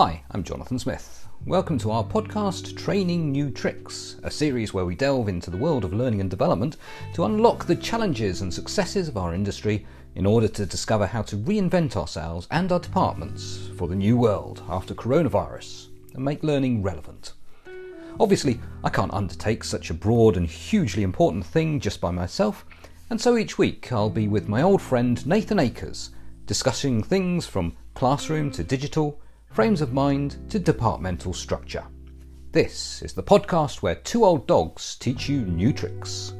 Hi, I'm Jonathan Smith. Welcome to our podcast, Training New Tricks, a series where we delve into the world of learning and development to unlock the challenges and successes of our industry in order to discover how to reinvent ourselves and our departments for the new world after coronavirus and make learning relevant. Obviously, I can't undertake such a broad and hugely important thing just by myself, and so each week I'll be with my old friend Nathan Akers, discussing things from classroom to digital frames of mind to departmental structure. This is the podcast where two old dogs teach you new tricks.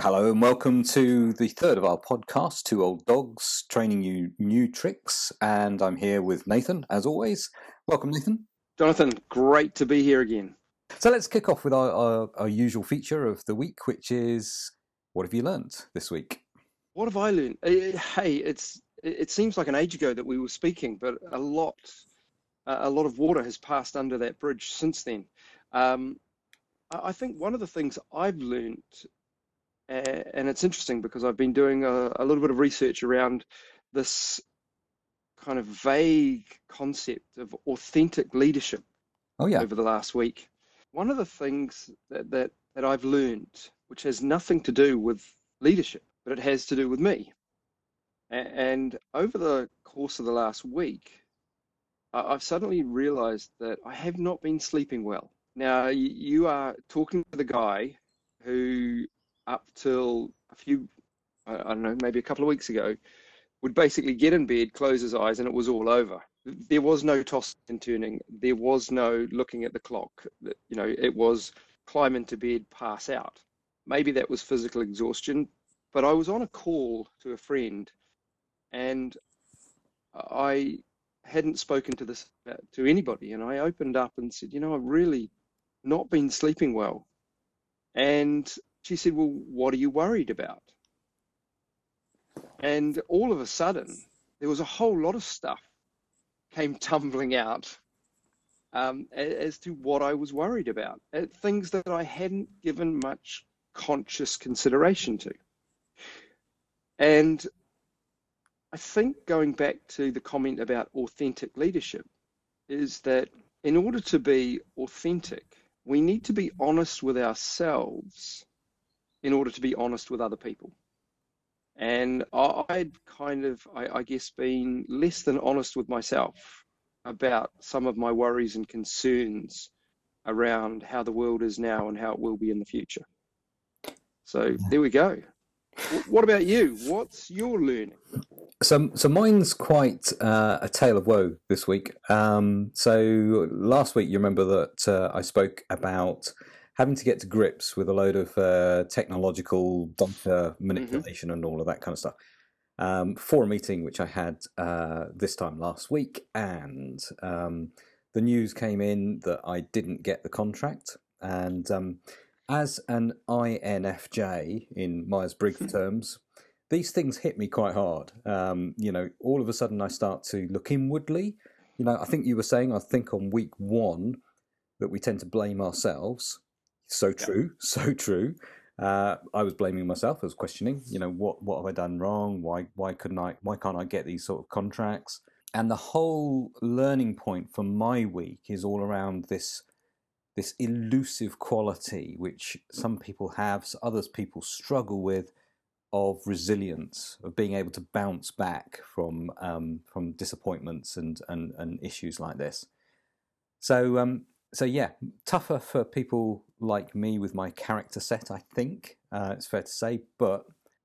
Hello and welcome to the third of our podcast, Two Old Dogs Training You New Tricks. And I'm here with Nathan, as always. Welcome, Nathan. Jonathan, great to be here again. So let's kick off with our, our, our usual feature of the week, which is what have you learned this week? What have I learned? Eh, eh, hey, it's it seems like an age ago that we were speaking, but a lot a lot of water has passed under that bridge since then. Um, I think one of the things I've learned, and it's interesting because I've been doing a, a little bit of research around this kind of vague concept of authentic leadership oh, yeah. over the last week. One of the things that, that, that I've learned, which has nothing to do with leadership, but it has to do with me. And over the course of the last week, I've suddenly realized that I have not been sleeping well. Now, you are talking to the guy who, up till a few, I don't know, maybe a couple of weeks ago, would basically get in bed, close his eyes, and it was all over. There was no tossing and turning. There was no looking at the clock. You know, it was climb into bed, pass out. Maybe that was physical exhaustion, but I was on a call to a friend, and I hadn't spoken to this uh, to anybody, and I opened up and said, you know, I've really not been sleeping well, and she said, well, what are you worried about? And all of a sudden, there was a whole lot of stuff came tumbling out um, as to what I was worried about, uh, things that I hadn't given much conscious consideration to. And I think going back to the comment about authentic leadership is that in order to be authentic, we need to be honest with ourselves in order to be honest with other people. And I'd kind of, I, I guess, been less than honest with myself about some of my worries and concerns around how the world is now and how it will be in the future. So there we go. What about you? What's your learning? So, so mine's quite uh, a tale of woe this week. Um, so last week, you remember that uh, I spoke about having to get to grips with a load of uh, technological data mm-hmm. manipulation mm-hmm. and all of that kind of stuff. Um, for a meeting which I had uh, this time last week, and um, the news came in that I didn't get the contract, and um, as an INFJ in Myers Briggs hmm. terms, these things hit me quite hard. Um, you know, all of a sudden I start to look inwardly. You know, I think you were saying, I think on week one, that we tend to blame ourselves. So true, so true. Uh, I was blaming myself. I was questioning, you know, what what have I done wrong? Why why couldn't I? Why can't I get these sort of contracts? And the whole learning point for my week is all around this this elusive quality which some people have, so others people struggle with, of resilience, of being able to bounce back from um, from disappointments and, and and issues like this. So um, so yeah, tougher for people like me with my character set. I think uh, it's fair to say, but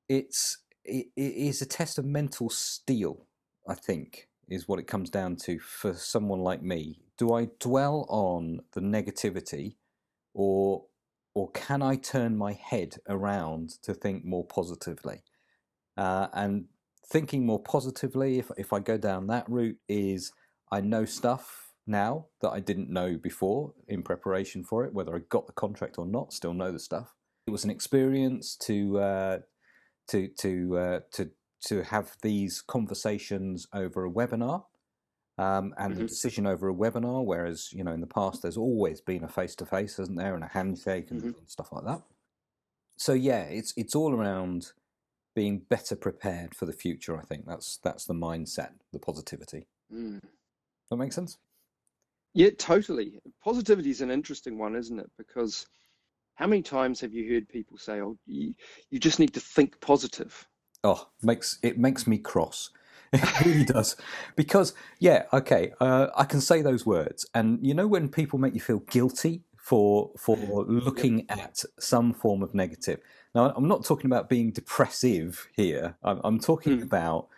it's it, it is a test of mental steel. I think is what it comes down to for someone like me. Do I dwell on the negativity or or can I turn my head around to think more positively? Uh, and thinking more positively, if if I go down that route, is I know stuff now that I didn't know before in preparation for it, whether I got the contract or not. Still know the stuff. It was an experience to uh, to to uh, to to have these conversations over a webinar um, and mm-hmm. the decision over a webinar, whereas you know in the past there's always been a face to face, isn't there, and a handshake and, mm-hmm. and, stuff like that. So yeah, it's it's all around being better prepared for the future. I think that's that's the mindset, the positivity. Mm. That makes sense. Yeah, totally. Positivity is an interesting one, isn't it? Because how many times have you heard people say, "Oh, you, you just need to think positive"? Oh, makes it makes me cross. It really does, because yeah, okay, uh, I can say those words, and you know when people make you feel guilty for for looking at some form of negative. Now, I'm not talking about being depressive here. I'm, I'm talking Hmm. about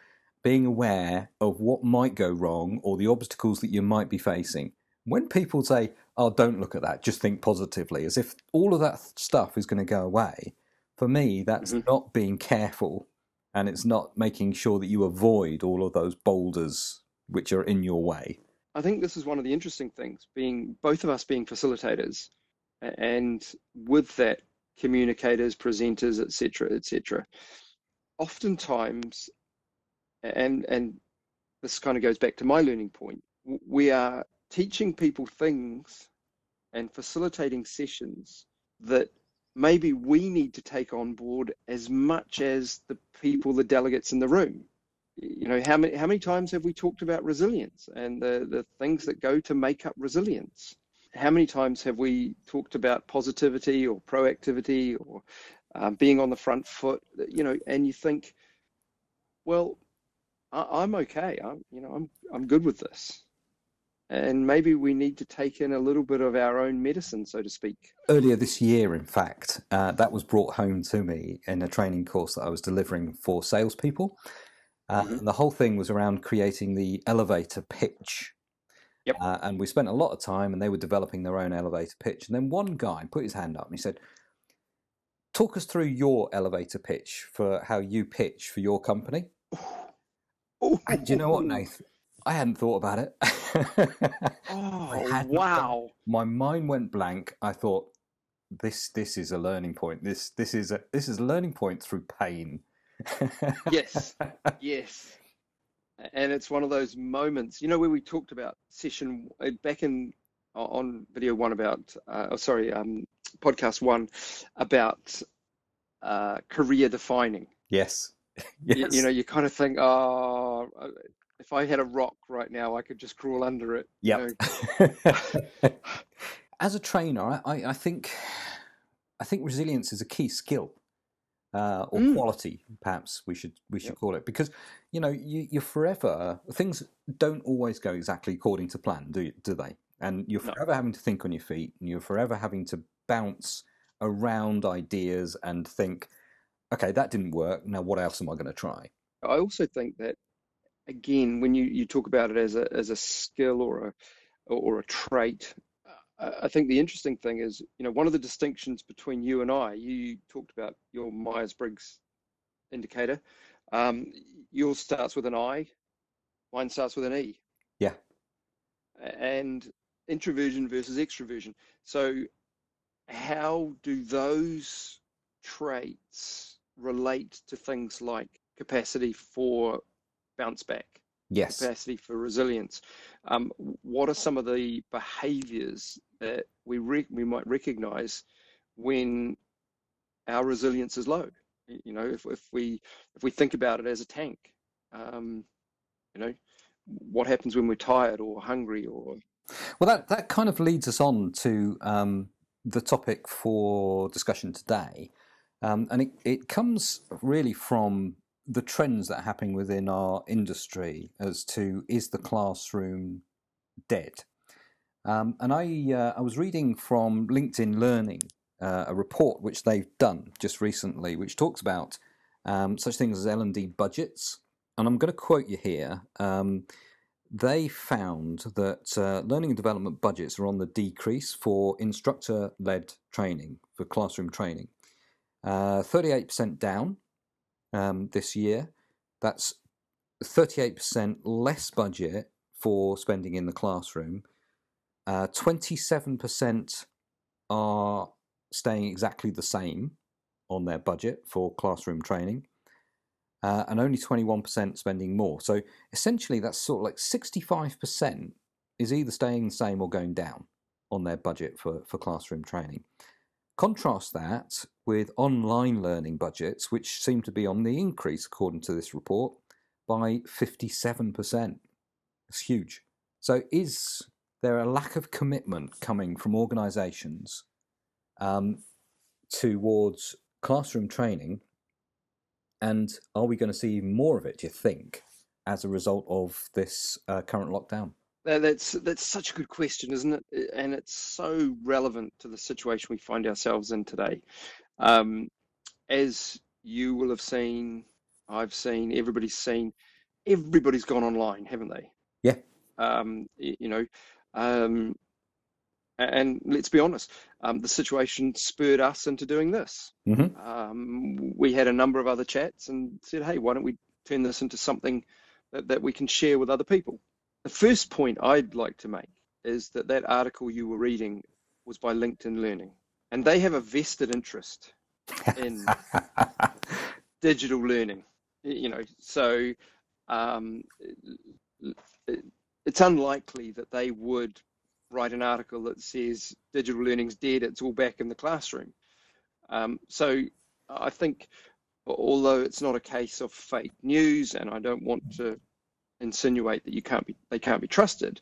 being aware of what might go wrong or the obstacles that you might be facing. When people say, "Oh, don't look at that. Just think positively," as if all of that stuff is going to go away. For me, that's Mhm. not being careful, and it's not making sure that you avoid all of those boulders which are in your way. I think this is one of the interesting things, being both of us being facilitators, and with that, communicators, presenters, etc., etc. Oftentimes, and and this kind of goes back to my learning point. We are teaching people things and facilitating sessions that maybe we need to take on board as much as the people, the delegates in the room. You know, how many how many times have we talked about resilience and the, the things that go to make up resilience? How many times have we talked about positivity or proactivity or um, being on the front foot? You know, and you think, well, I, I'm okay. I'm, you know, I'm I'm good with this. And maybe we need to take in a little bit of our own medicine, so to speak. Earlier this year, in fact, uh, that was brought home to me in a training course that I was delivering for salespeople. Uh, Mhm. and the whole thing was around creating the elevator pitch. Yep. Uh, and we spent a lot of time, and they were developing their own elevator pitch. And then one guy put his hand up and he said, "Talk us through your elevator pitch for how you pitch for your company." Oh, And do you know what, Nath? I hadn't thought about it. Oh, wow. My mind went blank. I thought, "This, this is a learning point. This, this is a, this is a learning point through pain." Yes, yes. And it's one of those moments, you know, where we talked about session uh, back in on video one about, uh, oh, sorry, um, podcast one about uh, career defining. Yes. You, yes. you know, you kind of think, oh, uh, if I had a rock right now, I could just crawl under it. you know. As a trainer, I, I, think I think resilience is a key skill uh, or Mm. quality, perhaps we should we should Yep. call it, because you know you, you're forever things don't always go exactly according to plan, do do they? And you're No. forever having to think on your feet, and you're forever having to bounce around ideas and think, okay, that didn't work. Now, what else am I going to try? I also think that again, when you, you talk about it as a as a skill or a or a trait, I think the interesting thing is, you know, one of the distinctions between you and I, you talked about your Myers-Briggs indicator. Um, yours starts with an I, mine starts with an E. Yeah. And introversion versus extroversion. So how do those traits relate to things like capacity for bounce back? Yes. capacity for resilience. Um, what are some of the behaviors that we re- we might recognize when our resilience is low? You know, if, if we if we think about it as a tank, um, you know, what happens when we're tired or hungry or Well, that, that kind of leads us on to um, the topic for discussion today. Um, and it, it comes really from the trends that are happening within our industry as to is the classroom dead? Um, and I, uh, I was reading from LinkedIn Learning uh, a report which they've done just recently, which talks about um, such things as L&D budgets. And I'm going to quote you here. Um, they found that uh, learning and development budgets are on the decrease for instructor led training, for classroom training. Uh, 38% down um, this year. That's 38% less budget for spending in the classroom. Uh, 27% are staying exactly the same on their budget for classroom training uh, and only 21% spending more. So essentially, that's sort of like 65% is either staying the same or going down on their budget for, for classroom training. Contrast that with online learning budgets, which seem to be on the increase, according to this report, by 57%. It's huge. So, is there a lack of commitment coming from organisations um, towards classroom training? And are we going to see more of it, do you think, as a result of this uh, current lockdown? That's that's such a good question, isn't it? And it's so relevant to the situation we find ourselves in today. Um, as you will have seen, I've seen, everybody's seen, everybody's gone online, haven't they? Yeah. Um, you know, um, and let's be honest, um, the situation spurred us into doing this. Mm-hmm. Um, we had a number of other chats and said, hey, why don't we turn this into something that, that we can share with other people? The first point I'd like to make is that that article you were reading was by LinkedIn Learning, and they have a vested interest in digital learning. You know, so um, it's unlikely that they would write an article that says digital learning's dead, it's all back in the classroom. Um, so I think, although it's not a case of fake news, and I don't want to insinuate that you can't be they can't be trusted.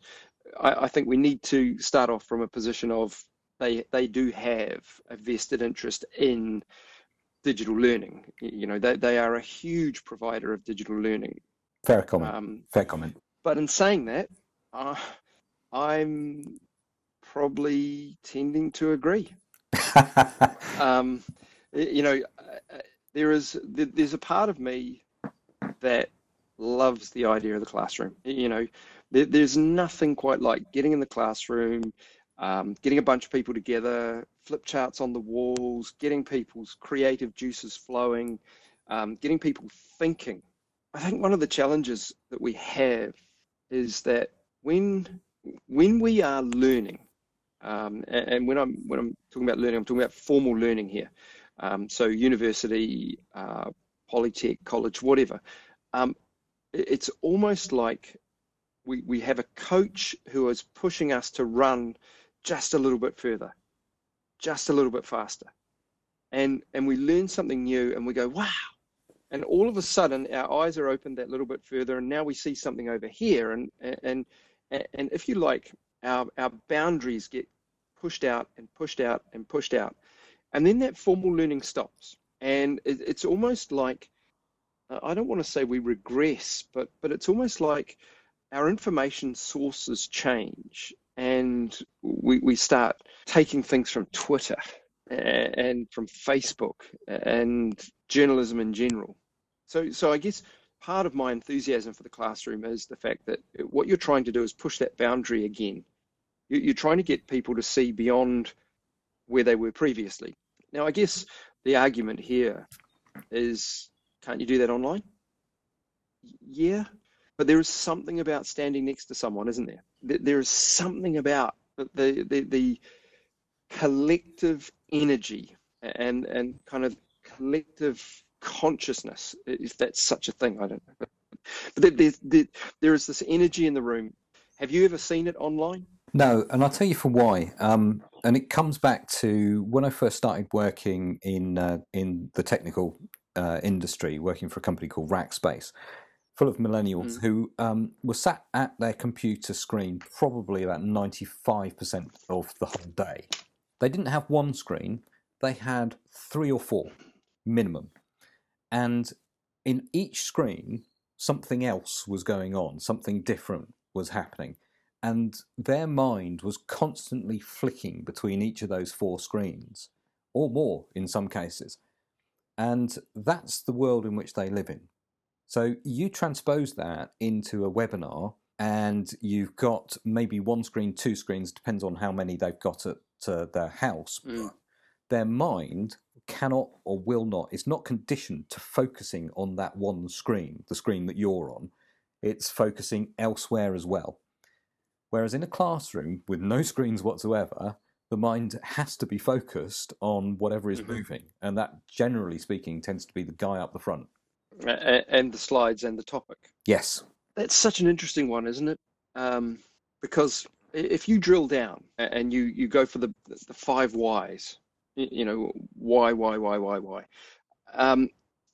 I, I think we need to start off from a position of they they do have a vested interest in digital learning. You know, they, they are a huge provider of digital learning. Fair comment. Um, Fair comment. But in saying that, uh, I'm probably tending to agree. um, you know, uh, there is there's a part of me that loves the idea of the classroom. You know, there, there's nothing quite like getting in the classroom, um, getting a bunch of people together, flip charts on the walls, getting people's creative juices flowing, um, getting people thinking. I think one of the challenges that we have is that when when we are learning, um, and, and, when I'm when I'm talking about learning, I'm talking about formal learning here. Um, so university, uh, polytech, college, whatever. Um, it's almost like we, we have a coach who is pushing us to run just a little bit further, just a little bit faster. And, and we learn something new and we go, wow. And all of a sudden, our eyes are opened that little bit further, and now we see something over here. And, and, and if you like, our, our boundaries get pushed out and pushed out and pushed out. And then that formal learning stops. And it, it's almost like I don't want to say we regress, but but it's almost like our information sources change and we, we start taking things from Twitter and from Facebook and journalism in general. So so I guess part of my enthusiasm for the classroom is the fact that what you're trying to do is push that boundary again. You're trying to get people to see beyond where they were previously. Now, I guess the argument here is can't you do that online? Yeah, but there is something about standing next to someone, isn't there? There is something about the the, the collective energy and and kind of collective consciousness, if that's such a thing. I don't know, but there, there, there is this energy in the room. Have you ever seen it online? No, and I'll tell you for why. Um, and it comes back to when I first started working in uh, in the technical uh, industry, working for a company called Rackspace, full of millennials mm. who um, were sat at their computer screen probably about 95% of the whole day. They didn't have one screen, they had three or four minimum. And in each screen, something else was going on, something different was happening. And their mind was constantly flicking between each of those four screens, or more in some cases. And that's the world in which they live in. So you transpose that into a webinar, and you've got maybe one screen, two screens, depends on how many they've got at uh, their house. Mm. Their mind cannot or will not, is not conditioned to focusing on that one screen, the screen that you're on. It's focusing elsewhere as well. Whereas in a classroom with no screens whatsoever, the mind has to be focused on whatever is mm-hmm. moving, and that, generally speaking, tends to be the guy up the front. And the slides and the topic. Yes, that's such an interesting one, isn't it? Um, because if you drill down and you you go for the the five whys, You know, why, why, why, why, why? Um,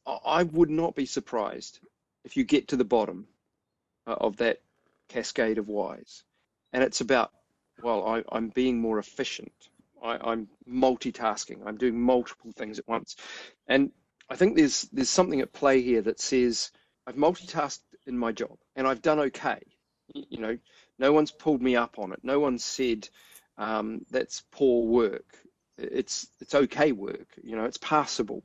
I would not be surprised if you get to the bottom uh, of that cascade of whys. And it's about, well, I, I'm being more efficient. I, am multitasking. I'm doing multiple things at once. And I think there's there's something at play here that says I've multitasked in my job and I've done okay. You know, no one's pulled me up on it. No one said um, that's poor work. It's it's okay work. You know, it's passable.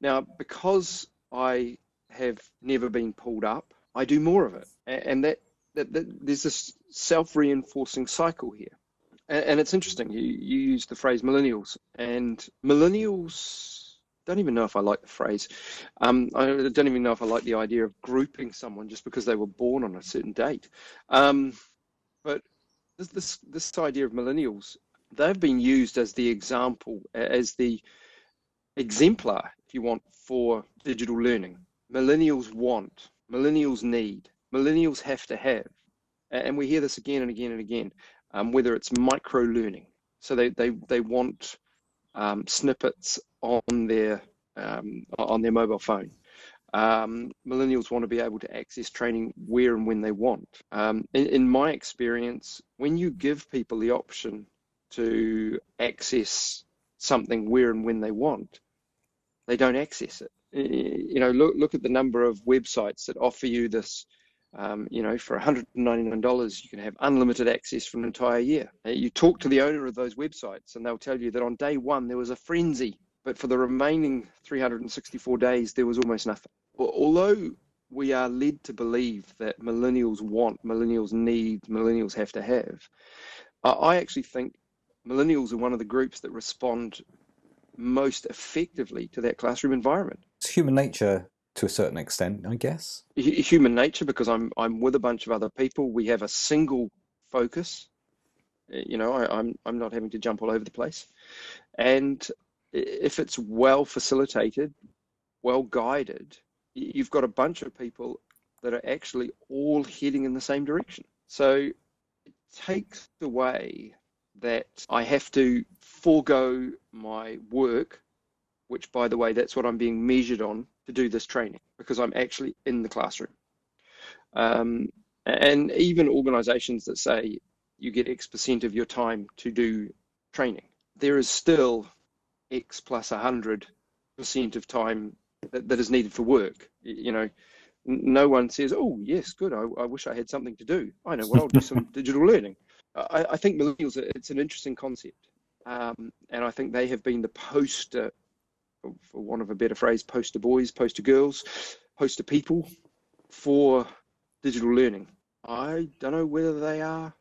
Now, because I have never been pulled up, I do more of it, and that, that, that there's this self-reinforcing cycle here. And, and it's interesting. You you use the phrase millennials, and millennials don't even know if I like the phrase. Um, I don't even know if I like the idea of grouping someone just because they were born on a certain date. Um, but this, this this idea of millennials, they've been used as the example, as the exemplar, if you want, for digital learning. Millennials want, millennials need, millennials have to have. And we hear this again and again and again, um, whether it's micro learning. So they, they, they want um, snippets on their um, on their mobile phone. Um, millennials want to be able to access training where and when they want. Um, in, in, my experience, when you give people the option to access something where and when they want, they don't access it. You know, look look at the number of websites that offer you this. Um, you know, for $199, you can have unlimited access for an entire year. You talk to the owner of those websites, and they'll tell you that on day one there was a frenzy but for the remaining 364 days, there was almost nothing. Although we are led to believe that millennials want, millennials need, millennials have to have, I actually think millennials are one of the groups that respond most effectively to that classroom environment. It's human nature to a certain extent, I guess. Human nature, because I'm I'm with a bunch of other people. We have a single focus. Uh, you know, I, I'm I'm not having to jump all over the place, and if it's well facilitated, well guided, you've got a bunch of people that are actually all heading in the same direction. So it takes away that I have to forego my work, which, by the way, that's what I'm being measured on to do this training because I'm actually in the classroom. Um, and even organizations that say you get X percent of your time to do training, there is still X plus 100% of time that, that is needed for work. You know, no one says, oh, yes, good, I, I wish I had something to do. I know, well, I'll do some digital learning. I, I, think millennials, it's an interesting concept. Um, and I think they have been the poster, for want of a better phrase, poster boys, poster girls, poster people for digital learning. I don't know whether they are.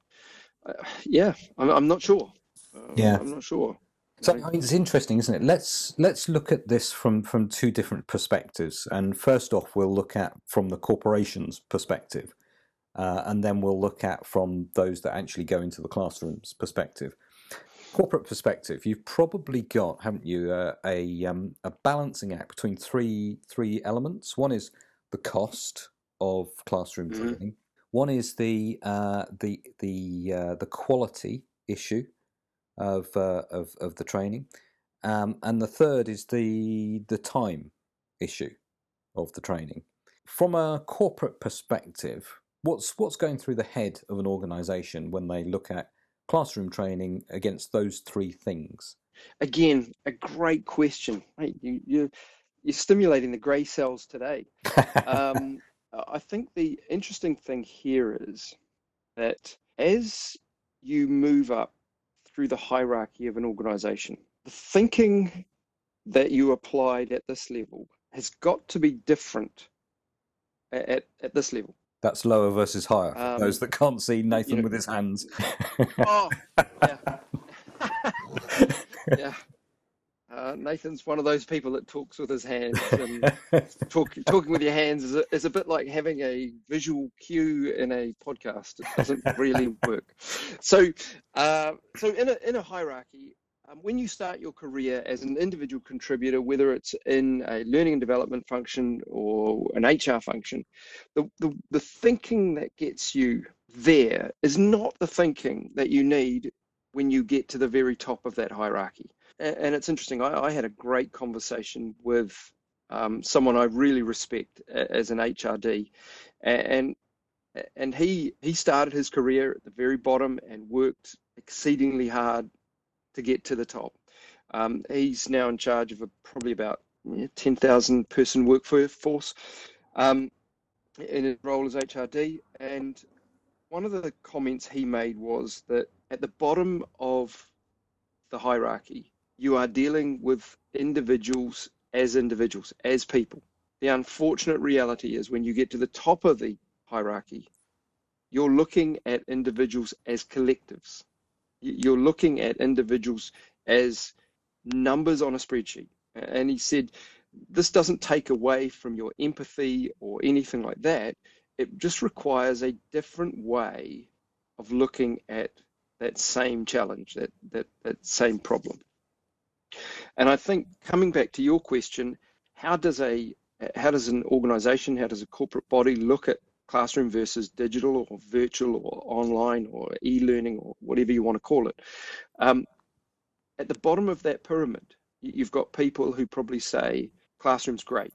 Uh, yeah, I'm, I'm, not sure. Uh, yeah, I'm not sure. So I mean, it's interesting, isn't it? Let's let's look at this from from two different perspectives. And first off, we'll look at from the corporation's perspective, uh, and then we'll look at from those that actually go into the classrooms perspective. Corporate perspective, you've probably got, haven't you, uh, a um, a balancing act between three three elements. One is the cost of classroom mm-hmm. training. One is the uh, the the uh, the quality issue of uh, of of the training, um, and the third is the the time issue of the training. From a corporate perspective, what's what's going through the head of an organisation when they look at classroom training against those three things? Again, a great question. You, you, you're stimulating the grey cells today. um, I think the interesting thing here is that as you move up through the hierarchy of an organization. The thinking that you applied at this level has got to be different at, at this level. That's lower versus higher. Um, those that can't see Nathan you know, with his hands. oh, yeah. yeah. Uh, Nathan's one of those people that talks with his hands, and talk, talking with your hands is a, is a bit like having a visual cue in a podcast. It doesn't really work. So, uh, so in a in a hierarchy, um, when you start your career as an individual contributor, whether it's in a learning and development function or an HR function, the, the, the thinking that gets you there is not the thinking that you need when you get to the very top of that hierarchy and it's interesting. I, I had a great conversation with um, someone I really respect as an HRD, and and he he started his career at the very bottom and worked exceedingly hard to get to the top. Um, he's now in charge of a, probably about yeah, 10,000 person workforce um, in his role as HRD. And one of the comments he made was that at the bottom of the hierarchy, you are dealing with individuals as individuals, as people. The unfortunate reality is when you get to the top of the hierarchy, you're looking at individuals as collectives. You're looking at individuals as numbers on a spreadsheet. And he said, this doesn't take away from your empathy or anything like that. It just requires a different way of looking at that same challenge, that, that, that same problem. And I think coming back to your question, how does a how does an organization, how does a corporate body look at classroom versus digital or virtual or online or e-learning or whatever you want to call it? Um, at the bottom of that pyramid, you've got people who probably say classroom's great.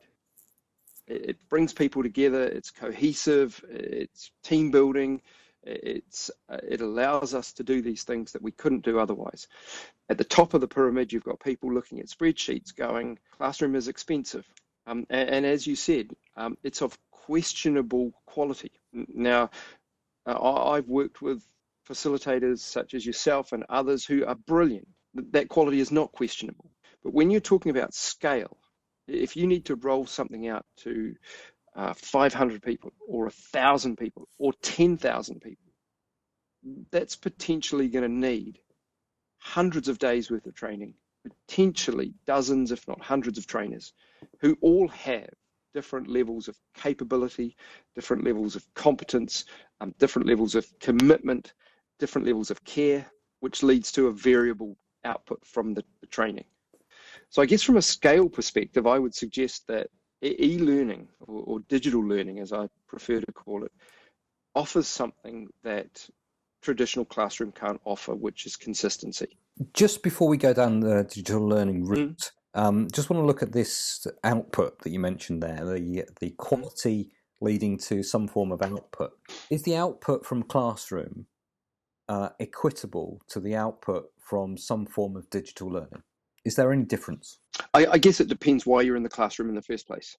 It brings people together. It's cohesive. It's team building. It's uh, it allows us to do these things that we couldn't do otherwise. At the top of the pyramid, you've got people looking at spreadsheets, going, "Classroom is expensive," um, and, and, as you said, um, it's of questionable quality. Now, uh, I've worked with facilitators such as yourself and others who are brilliant that quality is not questionable. But when you're talking about scale, if you need to roll something out to uh, 500 people or 1,000 people or 10,000 people, that's potentially going to need hundreds of days worth of training, potentially dozens, if not hundreds of trainers who all have different levels of capability, different levels of competence, um, different levels of commitment, different levels of care, which leads to a variable output from the, the training. So I guess from a scale perspective, I would suggest that e-learning or, or digital learning, as I prefer to call it, offers something that traditional classroom can't offer, which is consistency. Just before we go down the digital learning mm. route, mm. Um, just want to look at this output that you mentioned there, the the quality leading to some form of output. Is the output from classroom uh, equitable to the output from some form of digital learning? Is there any difference? I, I guess it depends why you're in the classroom in the first place.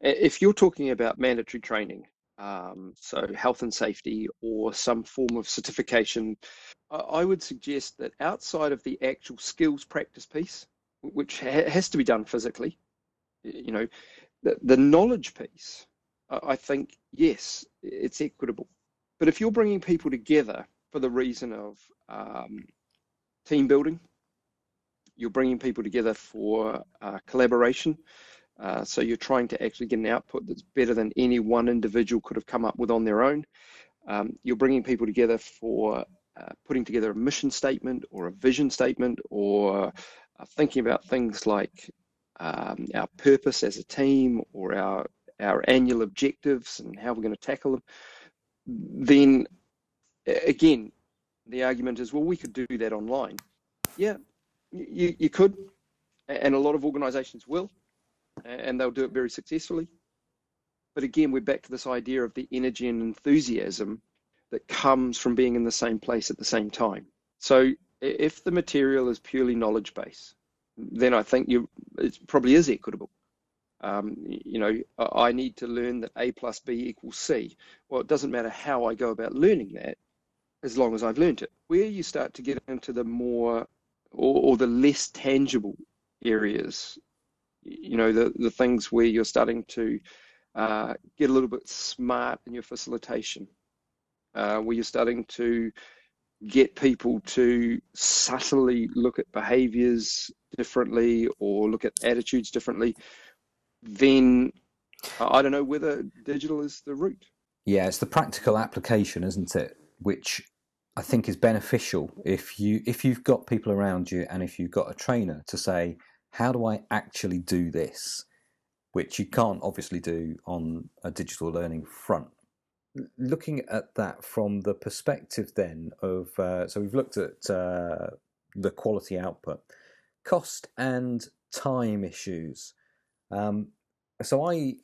If you're talking about mandatory training, um, so health and safety or some form of certification, I would suggest that outside of the actual skills practice piece, which ha- has to be done physically, you know, the, the knowledge piece, I think, yes, it's equitable. But if you're bringing people together for the reason of um, team building. You're bringing people together for uh, collaboration. Uh, so you're trying to actually get an output that's better than any one individual could have come up with on their own. Um, you're bringing people together for uh, putting together a mission statement or a vision statement or thinking about things like um, our purpose as a team or our our annual objectives and how we're going to tackle them. Then again, the argument is, well, we could do that online. Yeah, you, you could, and a lot of organizations will, and they'll do it very successfully. But again, we're back to this idea of the energy and enthusiasm that comes from being in the same place at the same time. So if the material is purely knowledge based, then I think you it probably is equitable. Um, you know, I need to learn that A plus B equals C. Well, it doesn't matter how I go about learning that as long as I've learned it. Where you start to get into the more or, or the less tangible areas, you know, the, the things where you're starting to uh, get a little bit smart in your facilitation, uh, where you're starting to get people to subtly look at behaviors differently or look at attitudes differently, then I don't know whether digital is the route. Yeah, it's the practical application, isn't it? Which I think is beneficial if you if you've got people around you and if you've got a trainer to say, how do I actually do this, which you can't obviously do on a digital learning front. Looking at that from the perspective then of uh, so we've looked at uh, the quality output. cost and time issues. Um, so I,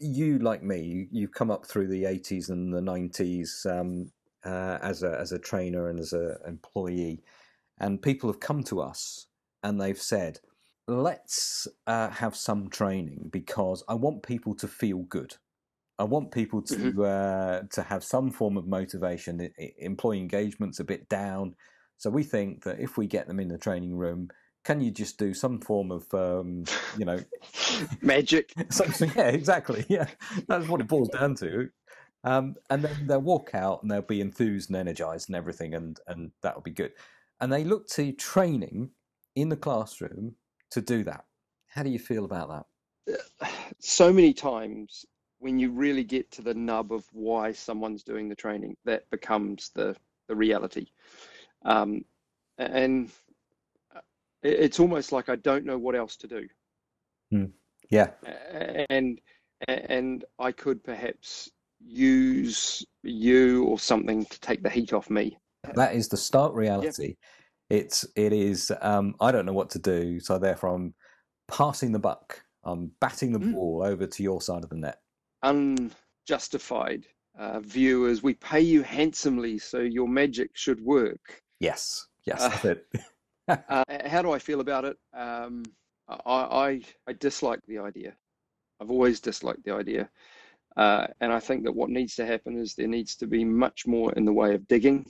you like me, you've come up through the eighties and the nineties um, uh, as a as a trainer and as an employee, and people have come to us and they've said, "Let's uh, have some training because I want people to feel good." I want people to mm-hmm. uh, to have some form of motivation. Employee engagement's a bit down, so we think that if we get them in the training room, can you just do some form of um, you know magic? Something, yeah, exactly. Yeah, that's what it boils down to. Um, and then they'll walk out and they'll be enthused and energized and everything, and and that'll be good. And they look to training in the classroom to do that. How do you feel about that? So many times when you really get to the nub of why someone's doing the training, that becomes the, the reality. Um, and it's almost like I don't know what else to do. Mm. Yeah. And and I could perhaps use you or something to take the heat off me. That is the stark reality. It's it is um, I don't know what to do, so therefore I'm passing the buck. I'm batting the mm. ball over to your side of the net unjustified uh, view as we pay you handsomely, so your magic should work. Yes, yes, uh, that's it. uh, how do I feel about it? Um, I, I, I dislike the idea. I've always disliked the idea. Uh, and I think that what needs to happen is there needs to be much more in the way of digging.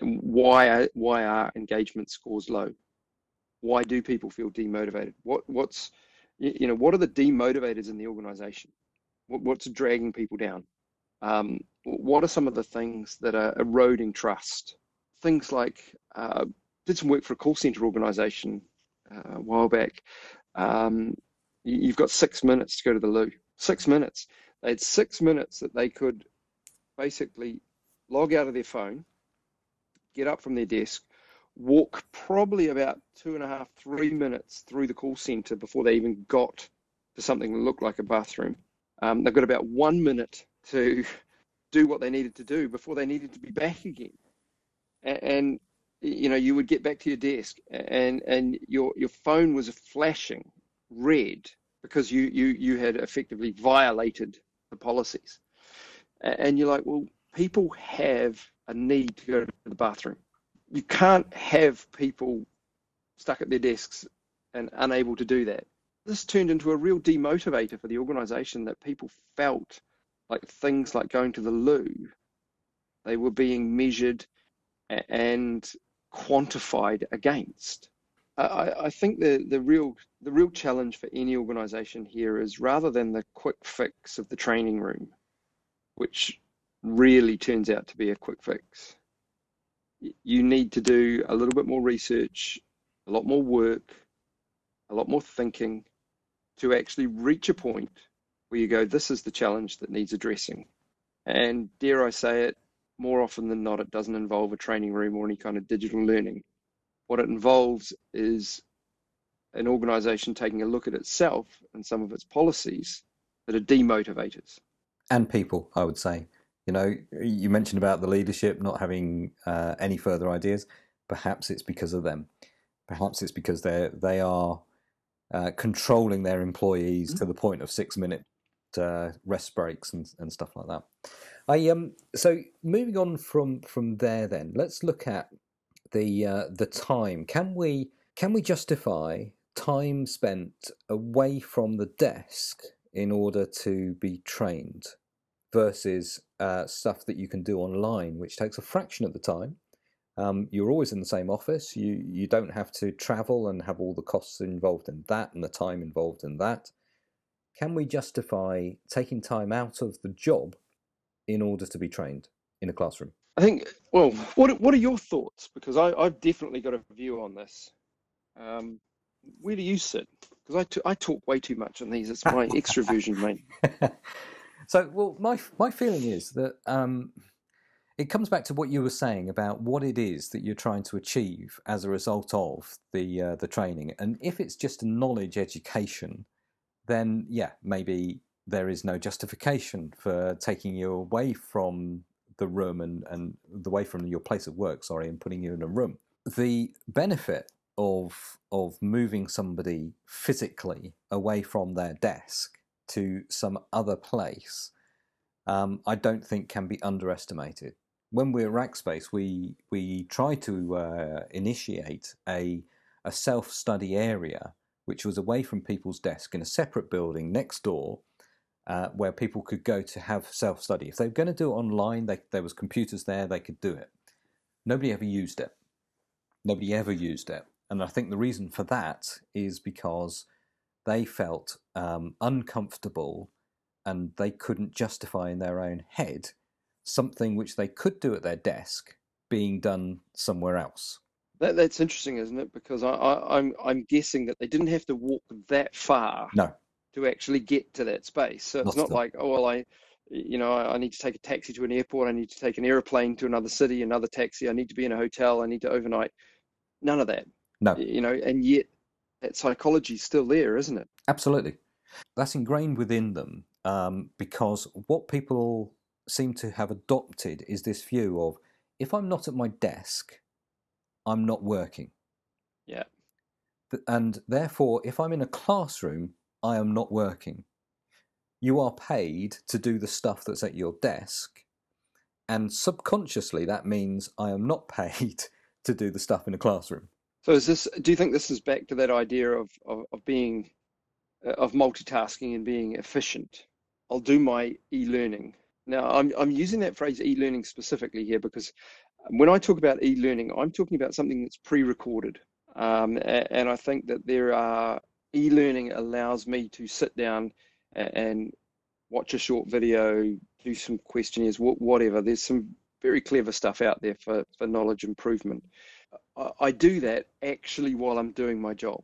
Why are, why are engagement scores low? Why do people feel demotivated? What what's you know what are the demotivators in the organization? What's dragging people down? Um, what are some of the things that are eroding trust? Things like uh, did some work for a call center organization uh, a while back. Um, you've got six minutes to go to the loo. Six minutes. They had six minutes that they could basically log out of their phone, get up from their desk, walk probably about two and a half, three minutes through the call center before they even got to something that looked like a bathroom um, they've got about one minute to do what they needed to do before they needed to be back again. And, and you know, you would get back to your desk and, and your, your phone was flashing red because you, you, you had effectively violated the policies. And you're like, well, people have a need to go to the bathroom. You can't have people stuck at their desks and unable to do that this turned into a real demotivator for the organization that people felt like things like going to the loo, they were being measured and quantified against. I, I think the, the real the real challenge for any organization here is rather than the quick fix of the training room, which really turns out to be a quick fix. You need to do a little bit more research, a lot more work, a lot more thinking, to actually reach a point where you go, this is the challenge that needs addressing. And dare I say it, more often than not, it doesn't involve a training room or any kind of digital learning. What it involves is an organization taking a look at itself and some of its policies that are demotivators. And people, I would say. You know, you mentioned about the leadership not having uh, any further ideas. Perhaps it's because of them. Perhaps it's because they they are uh, controlling their employees mm-hmm. to the point of six minute uh, rest breaks and, and stuff like that. I um so moving on from from there then let's look at the uh, the time. Can we can we justify time spent away from the desk in order to be trained versus uh, stuff that you can do online, which takes a fraction of the time um, you're always in the same office. You you don't have to travel and have all the costs involved in that and the time involved in that. Can we justify taking time out of the job in order to be trained in a classroom? I think. Well, what what are your thoughts? Because I, I've definitely got a view on this. Um, where do you sit? Because I, t- I talk way too much on these. It's my extroversion, mate. so, well, my my feeling is that um, it comes back to what you were saying about what it is that you're trying to achieve as a result of the uh, the training. And if it's just a knowledge education, then yeah, maybe there is no justification for taking you away from the room and, and away from your place of work, sorry, and putting you in a room. The benefit of of moving somebody physically away from their desk to some other place, um, I don't think can be underestimated. When we're Rackspace, we we try to uh, initiate a a self study area which was away from people's desk in a separate building next door. Uh, where people could go to have self study. If they were going to do it online, they, there was computers there, they could do it. Nobody ever used it. Nobody ever used it. And I think the reason for that is because they felt um, uncomfortable and they couldn't justify in their own head something which they could do at their desk being done somewhere else. That, that's interesting, isn't it? Because I, I, I'm I'm guessing that they didn't have to walk that far No, to actually get to that space. So it's Not not like, oh well, I, you know, I I need to take a taxi to an airport. I need to take an airplane to another city, another taxi. I need to be in a hotel. I need to overnight. None of that. no, You know, and yet that psychology is still there, isn't it? absolutely. That's ingrained within them um, because what people seem to have adopted is this view of if I'm not at my desk, I'm not working. Yeah. And therefore, if I'm in a classroom, I am not working. You are paid to do the stuff that's at your desk. And subconsciously, that means I am not paid to do the stuff in a classroom. So is this? Do you think this is back to that idea of of, of being uh, of multitasking and being efficient? I'll do my e-learning. Now, I'm I'm using that phrase e-learning specifically here because when I talk about e-learning, I'm talking about something that's pre-recorded, um, and I think that there are e-learning allows me to sit down and watch a short video, do some questionnaires, whatever. There's some very clever stuff out there for for knowledge improvement. I, I do that actually while I'm doing my job.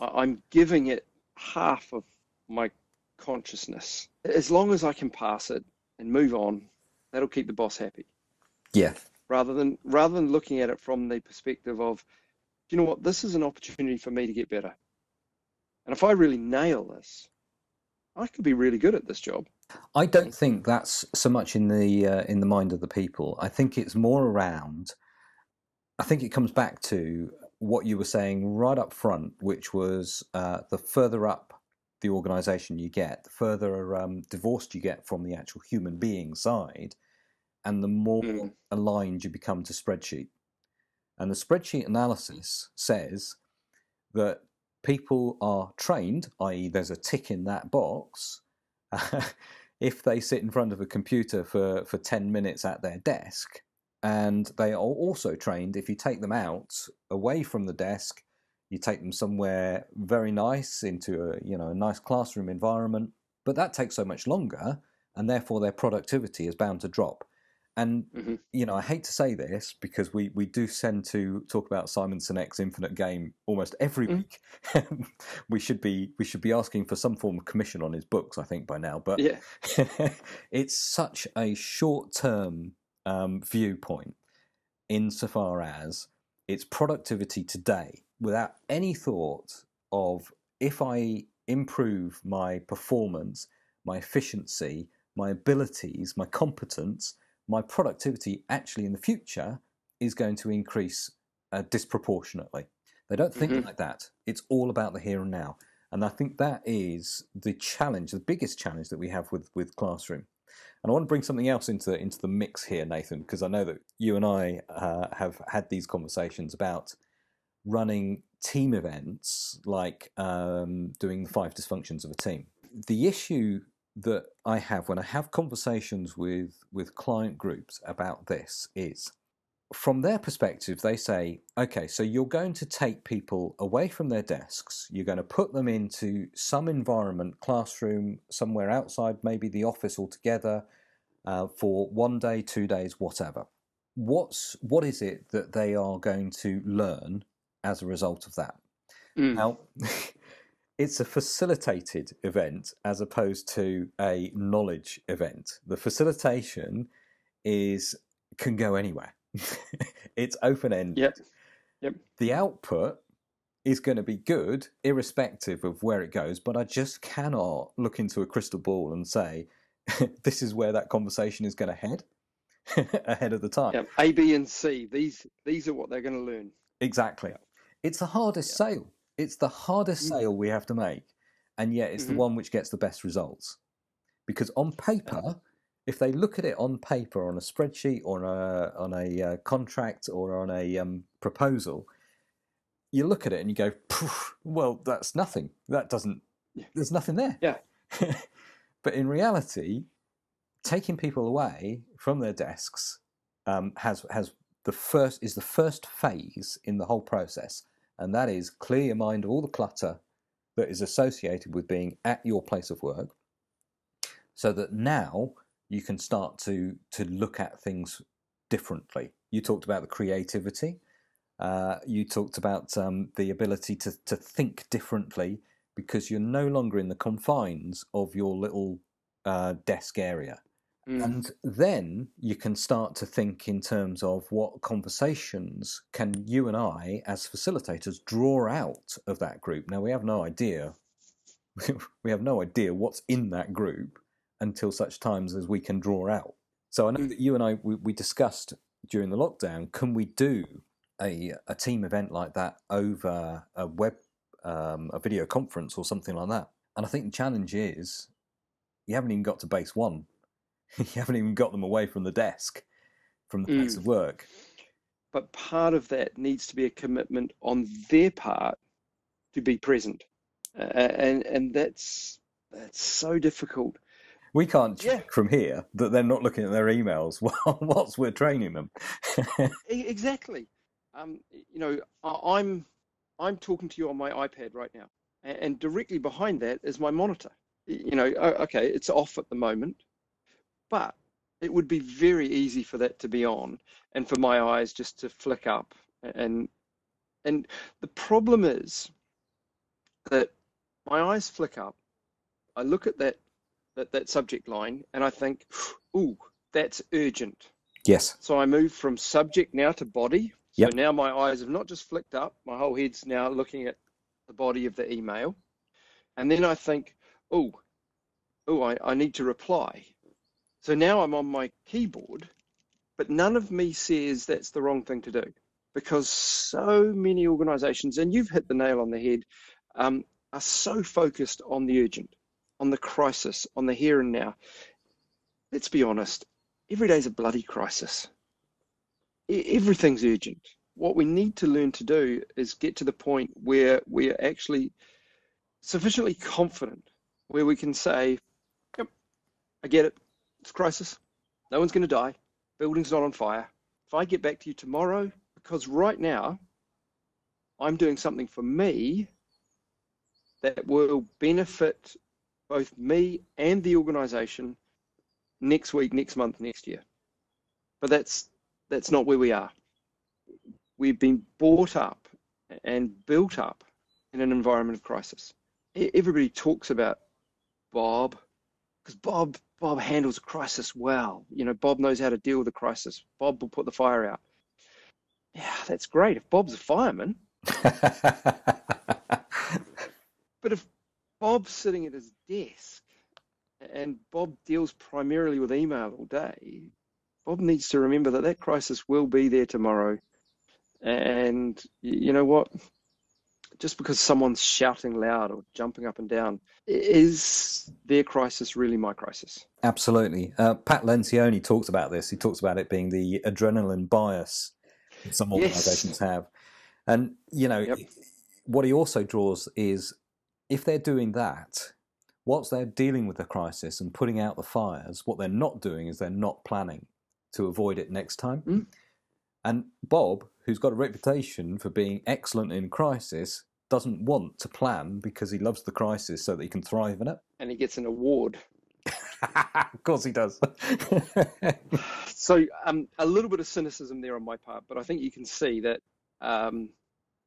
I'm giving it half of my consciousness. As long as I can pass it and move on, that'll keep the boss happy. Yeah. Rather than rather than looking at it from the perspective of, you know what, this is an opportunity for me to get better. And if I really nail this, I could be really good at this job. I don't think that's so much in the uh, in the mind of the people. I think it's more around. I think it comes back to what you were saying right up front, which was uh, the further up the organisation you get, the further um, divorced you get from the actual human being side, and the more Mm. aligned you become to spreadsheet. And the spreadsheet analysis says that people are trained, i.e., there's a tick in that box, if they sit in front of a computer for, for 10 minutes at their desk. And they are also trained if you take them out away from the desk, you take them somewhere very nice into a you know a nice classroom environment, but that takes so much longer, and therefore their productivity is bound to drop. And Mhm. you know, I hate to say this because we, we do tend to talk about Simon Sinek's Infinite Game almost every Mm. week. we should be we should be asking for some form of commission on his books, I think, by now. But Yeah. it's such a short term um, viewpoint insofar as it's productivity today without any thought of if I improve my performance, my efficiency, my abilities, my competence, my productivity actually in the future is going to increase uh, disproportionately. They don't think Mhm. like that. It's all about the here and now. And I think that is the challenge, the biggest challenge that we have with, with classroom. And I want to bring something else into into the mix here, Nathan, because I know that you and I uh, have had these conversations about running team events, like um, doing the five dysfunctions of a team. The issue that I have when I have conversations with with client groups about this is from their perspective, they say, okay, so you're going to take people away from their desks, you're going to put them into some environment, classroom, somewhere outside, maybe the office altogether, uh, for one day, two days, whatever. What's what is it that they are going to learn as a result of that? Mm. Now, it's a facilitated event as opposed to a knowledge event. The facilitation is can go anywhere. it's open ended. Yep. Yep. The output is going to be good irrespective of where it goes, but I just cannot look into a crystal ball and say this is where that conversation is going to head ahead of the time. Yeah. A, B, and C. These these are what they're going to learn. Exactly. It's the hardest yeah. sale. It's the hardest mm. sale we have to make, and yet it's mm-hmm. the one which gets the best results. Because on paper, if they look at it on paper, on a spreadsheet, or on a on a uh, contract, or on a um, proposal, you look at it and you go, "Well, that's nothing. That doesn't. There's nothing there." Yeah. but in reality, taking people away from their desks um, has has the first is the first phase in the whole process, and that is clear your mind of all the clutter that is associated with being at your place of work, so that now you can start to to look at things differently. You talked about the creativity. Uh, you talked about um, the ability to to think differently because you're no longer in the confines of your little uh, desk area. Mm. And then you can start to think in terms of what conversations can you and I, as facilitators, draw out of that group. Now, we have no idea. we have no idea what's in that group until such times as we can draw out. So I know that you and I, we, we discussed during the lockdown, can we do a, a team event like that over a web, um, a video conference or something like that? And I think the challenge is you haven't even got to base one you haven't even got them away from the desk, from the place mm. of work. But part of that needs to be a commitment on their part to be present, uh, and and that's that's so difficult. We can't check yeah. from here that they're not looking at their emails whilst we're training them. exactly. Um, you know, I'm I'm talking to you on my iPad right now, and directly behind that is my monitor. You know, okay, it's off at the moment, but it would be very easy for that to be on and for my eyes just to flick up. And and the problem is that my eyes flick up. I look at that that, that subject line and I think, ooh, that's urgent. Yes. So I move from subject now to body. So yep. now my eyes have not just flicked up, my whole head's now looking at the body of the email. And then I think, oh, oh, I, I need to reply. So now I'm on my keyboard, but none of me says that's the wrong thing to do because so many organizations, and you've hit the nail on the head, um, are so focused on the urgent, on the crisis, on the here and now. Let's be honest, every day is a bloody crisis. Everything's urgent. What we need to learn to do is get to the point where we're actually sufficiently confident where we can say, yep, I get it. It's a crisis. No one's going to die. Building's not on fire. If I get back to you tomorrow, because right now I'm doing something for me that will benefit both me and the organization next week, next month, next year. But that's that's not where we are. We've been bought up and built up in an environment of crisis. Everybody talks about Bob because Bob Bob handles a crisis well. You know, Bob knows how to deal with a crisis. Bob will put the fire out. Yeah, that's great. If Bob's a fireman. but if Bob's sitting at his desk and Bob deals primarily with email all day, Bob needs to remember that that crisis will be there tomorrow. And you know what? Just because someone's shouting loud or jumping up and down, is their crisis really my crisis? Absolutely. Uh, Pat Lencioni talks about this. He talks about it being the adrenaline bias that some organizations yes. have. And, you know, yep. what he also draws is if they're doing that, whilst they're dealing with the crisis and putting out the fires, what they're not doing is they're not planning to avoid it next time. Mm. And Bob, who's got a reputation for being excellent in crisis, doesn't want to plan because he loves the crisis so that he can thrive in it. And he gets an award. of course he does. so um, a little bit of cynicism there on my part, but I think you can see that um,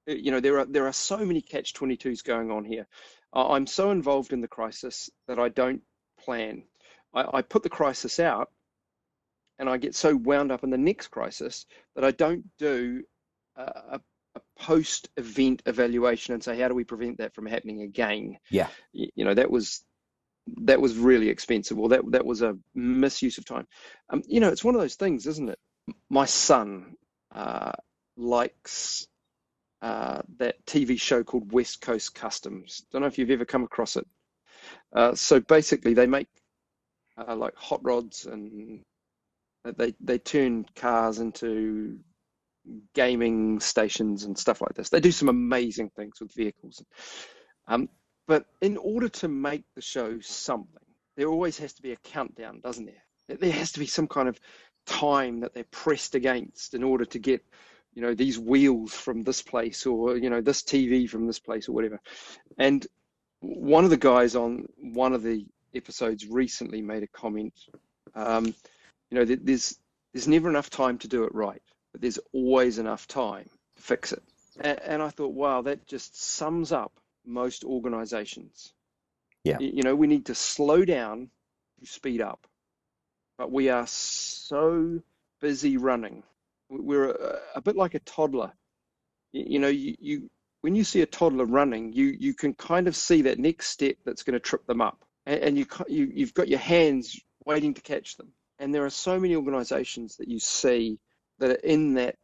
you know there are there are so many catch 22s going on here. I'm so involved in the crisis that I don't plan. I, I put the crisis out and I get so wound up in the next crisis that I don't do a, a post event evaluation. And say how do we prevent that from happening again? Yeah. You, know that was that was really expensive. Well that that was a misuse of time. Um, you know it's one of those things isn't it? My son uh, likes uh, that TV show called West Coast Customs. Don't know if you've ever come across it. Uh, so basically, they make uh, like hot rods and they they turn cars into gaming stations and stuff like this. They do some amazing things with vehicles. Um, but in order to make the show something, there always has to be a countdown, doesn't there? There has to be some kind of time that they're pressed against in order to get, you know, these wheels from this place or, you know, this TV from this place or whatever. And one of the guys on one of the episodes recently made a comment. Um, you know, there's there's never enough time to do it right, but there's always enough time to fix it. And, and I thought, wow, that just sums up most organizations. Yeah. You know, we need to slow down to speed up, but we are so busy running. We're a, a bit like a toddler. You, you know, you, you when you see a toddler running, you you can kind of see that next step that's going to trip them up, and, and you, you you've got your hands waiting to catch them. And there are so many organizations that you see that are in that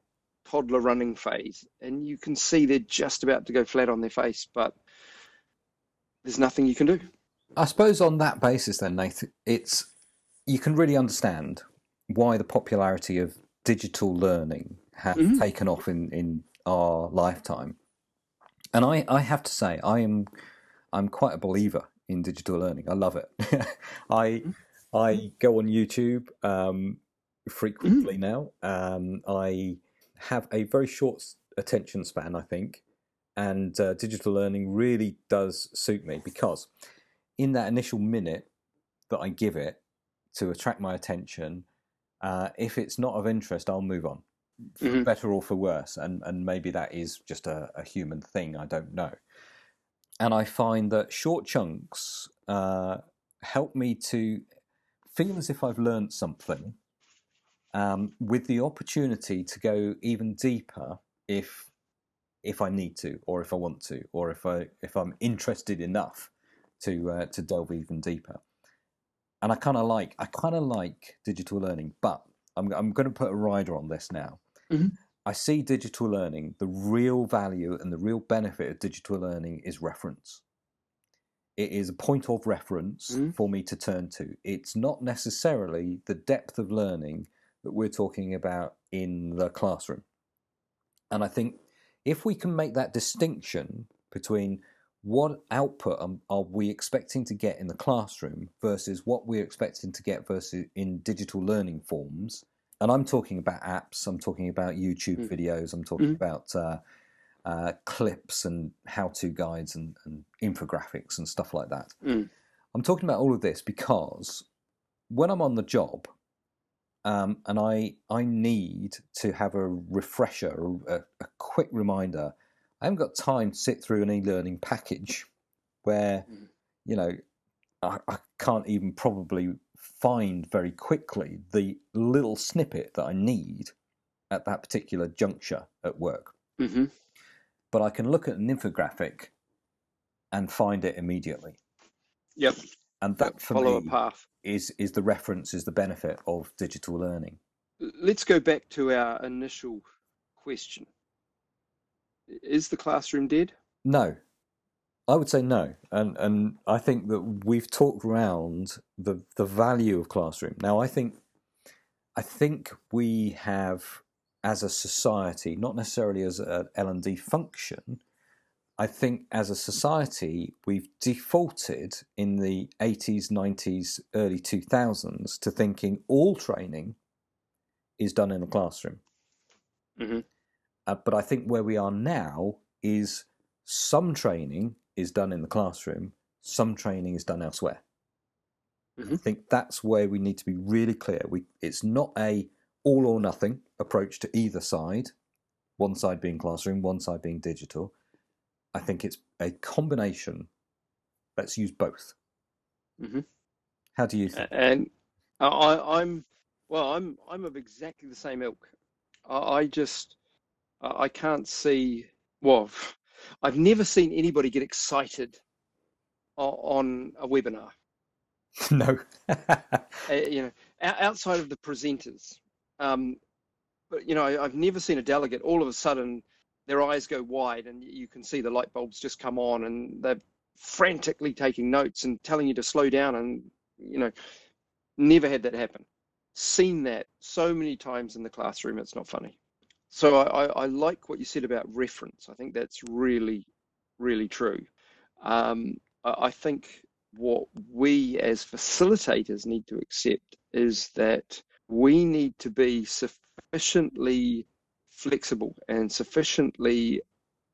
toddler running phase, and you can see they're just about to go flat on their face, but there's nothing you can do. I suppose on that basis, then, Nathan, it's you can really understand why the popularity of digital learning has mm-hmm. taken off in, in our lifetime. And I, I have to say, I am I'm quite a believer in digital learning. I love it. I mm-hmm. I go on YouTube um, frequently mm-hmm. now. Um, I have a very short attention span, I think, and uh, digital learning really does suit me because in that initial minute that I give it to attract my attention, uh, if it's not of interest, I'll move on, mm-hmm. better or for worse, and and maybe that is just a, a, human thing. I don't know, and I find that short chunks uh, help me to feel as if I've learned something, um, with the opportunity to go even deeper if if I need to, or if I want to, or if I if I'm interested enough to uh, to delve even deeper. And I kind of like I kind of like digital learning, but I'm I'm going to put a rider on this now. Mm-hmm. I see digital learning. The real value and the real benefit of digital learning is reference. It is a point of reference mm-hmm. for me to turn to. It's not necessarily the depth of learning that we're talking about in the classroom. And I think if we can make that distinction between what output are we expecting to get in the classroom versus what we're expecting to get versus in digital learning forms and i'm talking about apps i'm talking about youtube mm. videos i'm talking mm. about uh, uh, clips and how-to guides and, and, infographics and stuff like that mm. i'm talking about all of this because when i'm on the job um, and I I need to have a refresher, a, a, quick reminder. I haven't got time to sit through an e-learning package where mm. you know I, I can't even probably find very quickly the little snippet that I need at that particular juncture at work. Mm-hmm. But I can look at an infographic and find it immediately. Yep. And that for follow me, a path is is the reference is the benefit of digital learning. Let's go back to our initial question. Is the classroom dead? No. I would say no. And and I think that we've talked around the the value of classroom. Now I think I think we have as a society, not necessarily as an L and D function, I think as a society, we've defaulted in the 80s, 90s, early 2000s to thinking all training is done in a classroom. Mm-hmm. Uh, but I think where we are now is some training is done in the classroom, some training is done elsewhere. Mm-hmm. I think that's where we need to be really clear. We, it's not a all or nothing approach to either side, one side being classroom, one side being digital I think it's a combination. Let's use both. Mm-hmm. How do you think? And I, am well. I'm I'm of exactly the same ilk. I, I just I can't see. Well, I've never seen anybody get excited on a webinar. No. uh, you know, outside of the presenters. Um, but you know, I've never seen a delegate all of a sudden their eyes go wide and you can see the light bulbs just come on and they're frantically taking notes and telling you to slow down and you know never had that happen. Seen that so many times in the classroom it's not funny. So I, I, like what you said about reference. I think that's really really true. Um, I, I think what we as facilitators need to accept is that we need to be sufficiently flexible and sufficiently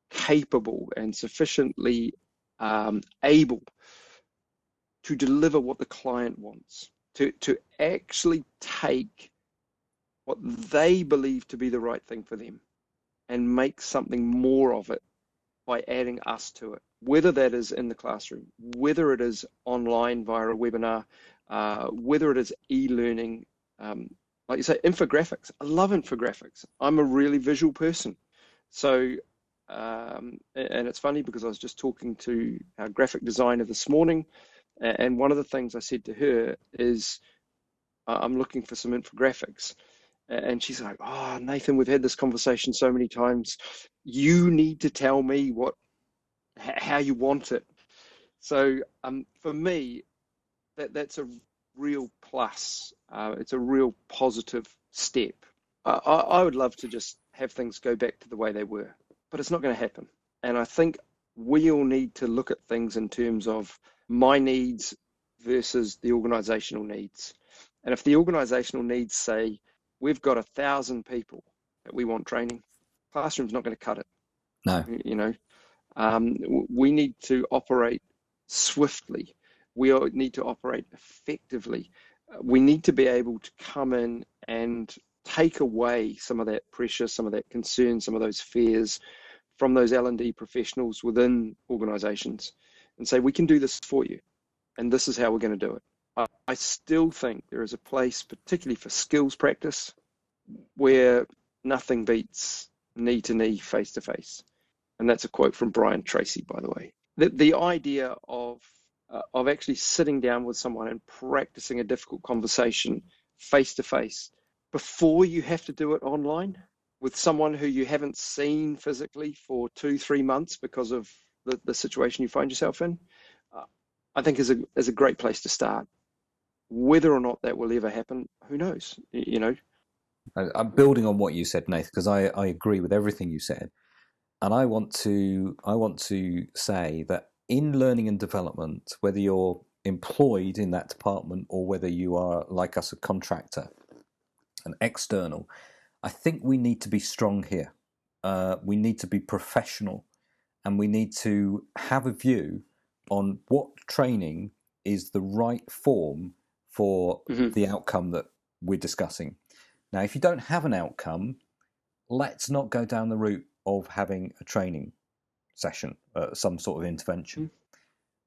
capable and sufficiently um, able to deliver what the client wants, to, to actually take what they believe to be the right thing for them and make something more of it by adding us to it, whether that is in the classroom, whether it is online via a webinar, uh, whether it is e-learning, um, like you say, infographics. I love infographics. I'm a really visual person. So, um, and it's funny because I was just talking to our graphic designer this morning, and one of the things I said to her is, I'm looking for some infographics. And she's like, Oh, Nathan, we've had this conversation so many times. You need to tell me what, how you want it. So, um, for me, that that's a real plus. Uh, it's a real positive step. I, I would love to just have things go back to the way they were, but it's not going to happen. And I think we all need to look at things in terms of my needs versus the organizational needs. And if the organizational needs say, we've got a thousand people that we want training, classroom's not going to cut it. No. You know, um, we need to operate swiftly we need to operate effectively. Uh, we need to be able to come in and take away some of that pressure, some of that concern, some of those fears from those L&D professionals within organizations and say, we can do this for you. And this is how we're going to do it. I, still think there is a place, particularly for skills practice, where nothing beats knee to knee, face to face. And that's a quote from Brian Tracy, by the way. The, the idea of uh, of actually sitting down with someone and practicing a difficult conversation face to face before you have to do it online with someone who you haven't seen physically for two, three months because of the, the situation you find yourself in, uh, I think is a, is a great place to start. Whether or not that will ever happen, who knows? You know, I'm building on what you said, Nathan, because I, I agree with everything you said, and I want to I want to say that in learning and development, whether you're employed in that department or whether you are, like us, a contractor, an external, I think we need to be strong here. Uh, we need to be professional and we need to have a view on what training is the right form for mm-hmm. the outcome that we're discussing. Now, if you don't have an outcome, let's not go down the route of having a training session, uh, some sort of intervention.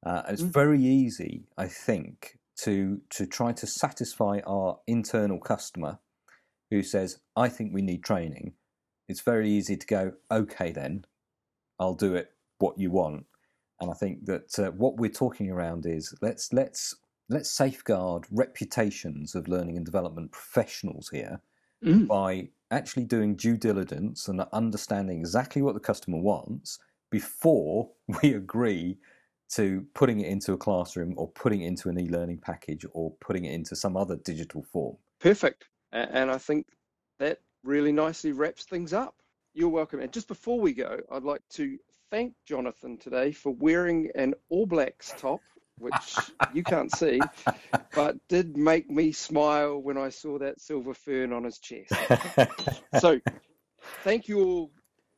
Mm. Uh, it's mm. very easy, I think, to to try to satisfy our internal customer who says, "I think we need training." It's very easy to go, "Okay, then, I'll do it. What you want." And I think that uh, what we're talking around is let's let's let's safeguard reputations of learning and development professionals here mm. by actually doing due diligence and understanding exactly what the customer wants before we agree to putting it into a classroom or putting it into an e-learning package or putting it into some other digital form. Perfect. And I think that really nicely wraps things up. You're welcome. And just before we go, I'd like to thank Jonathan today for wearing an All Blacks top, which you can't see, but did make me smile when I saw that silver fern on his chest. so thank you all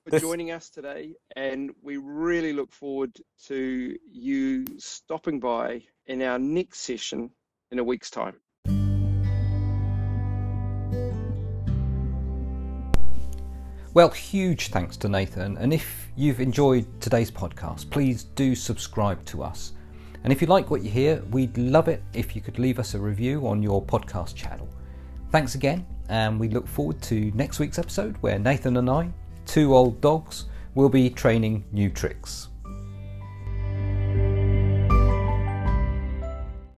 for this... joining us today, and we really look forward to you stopping by in our next session in a week's time. Well, huge thanks to Nathan. And if you've enjoyed today's podcast, please do subscribe to us. And if you like what you hear, we'd love it if you could leave us a review on your podcast channel. Thanks again, and we look forward to next week's episode where Nathan and I two old dogs will be training new tricks.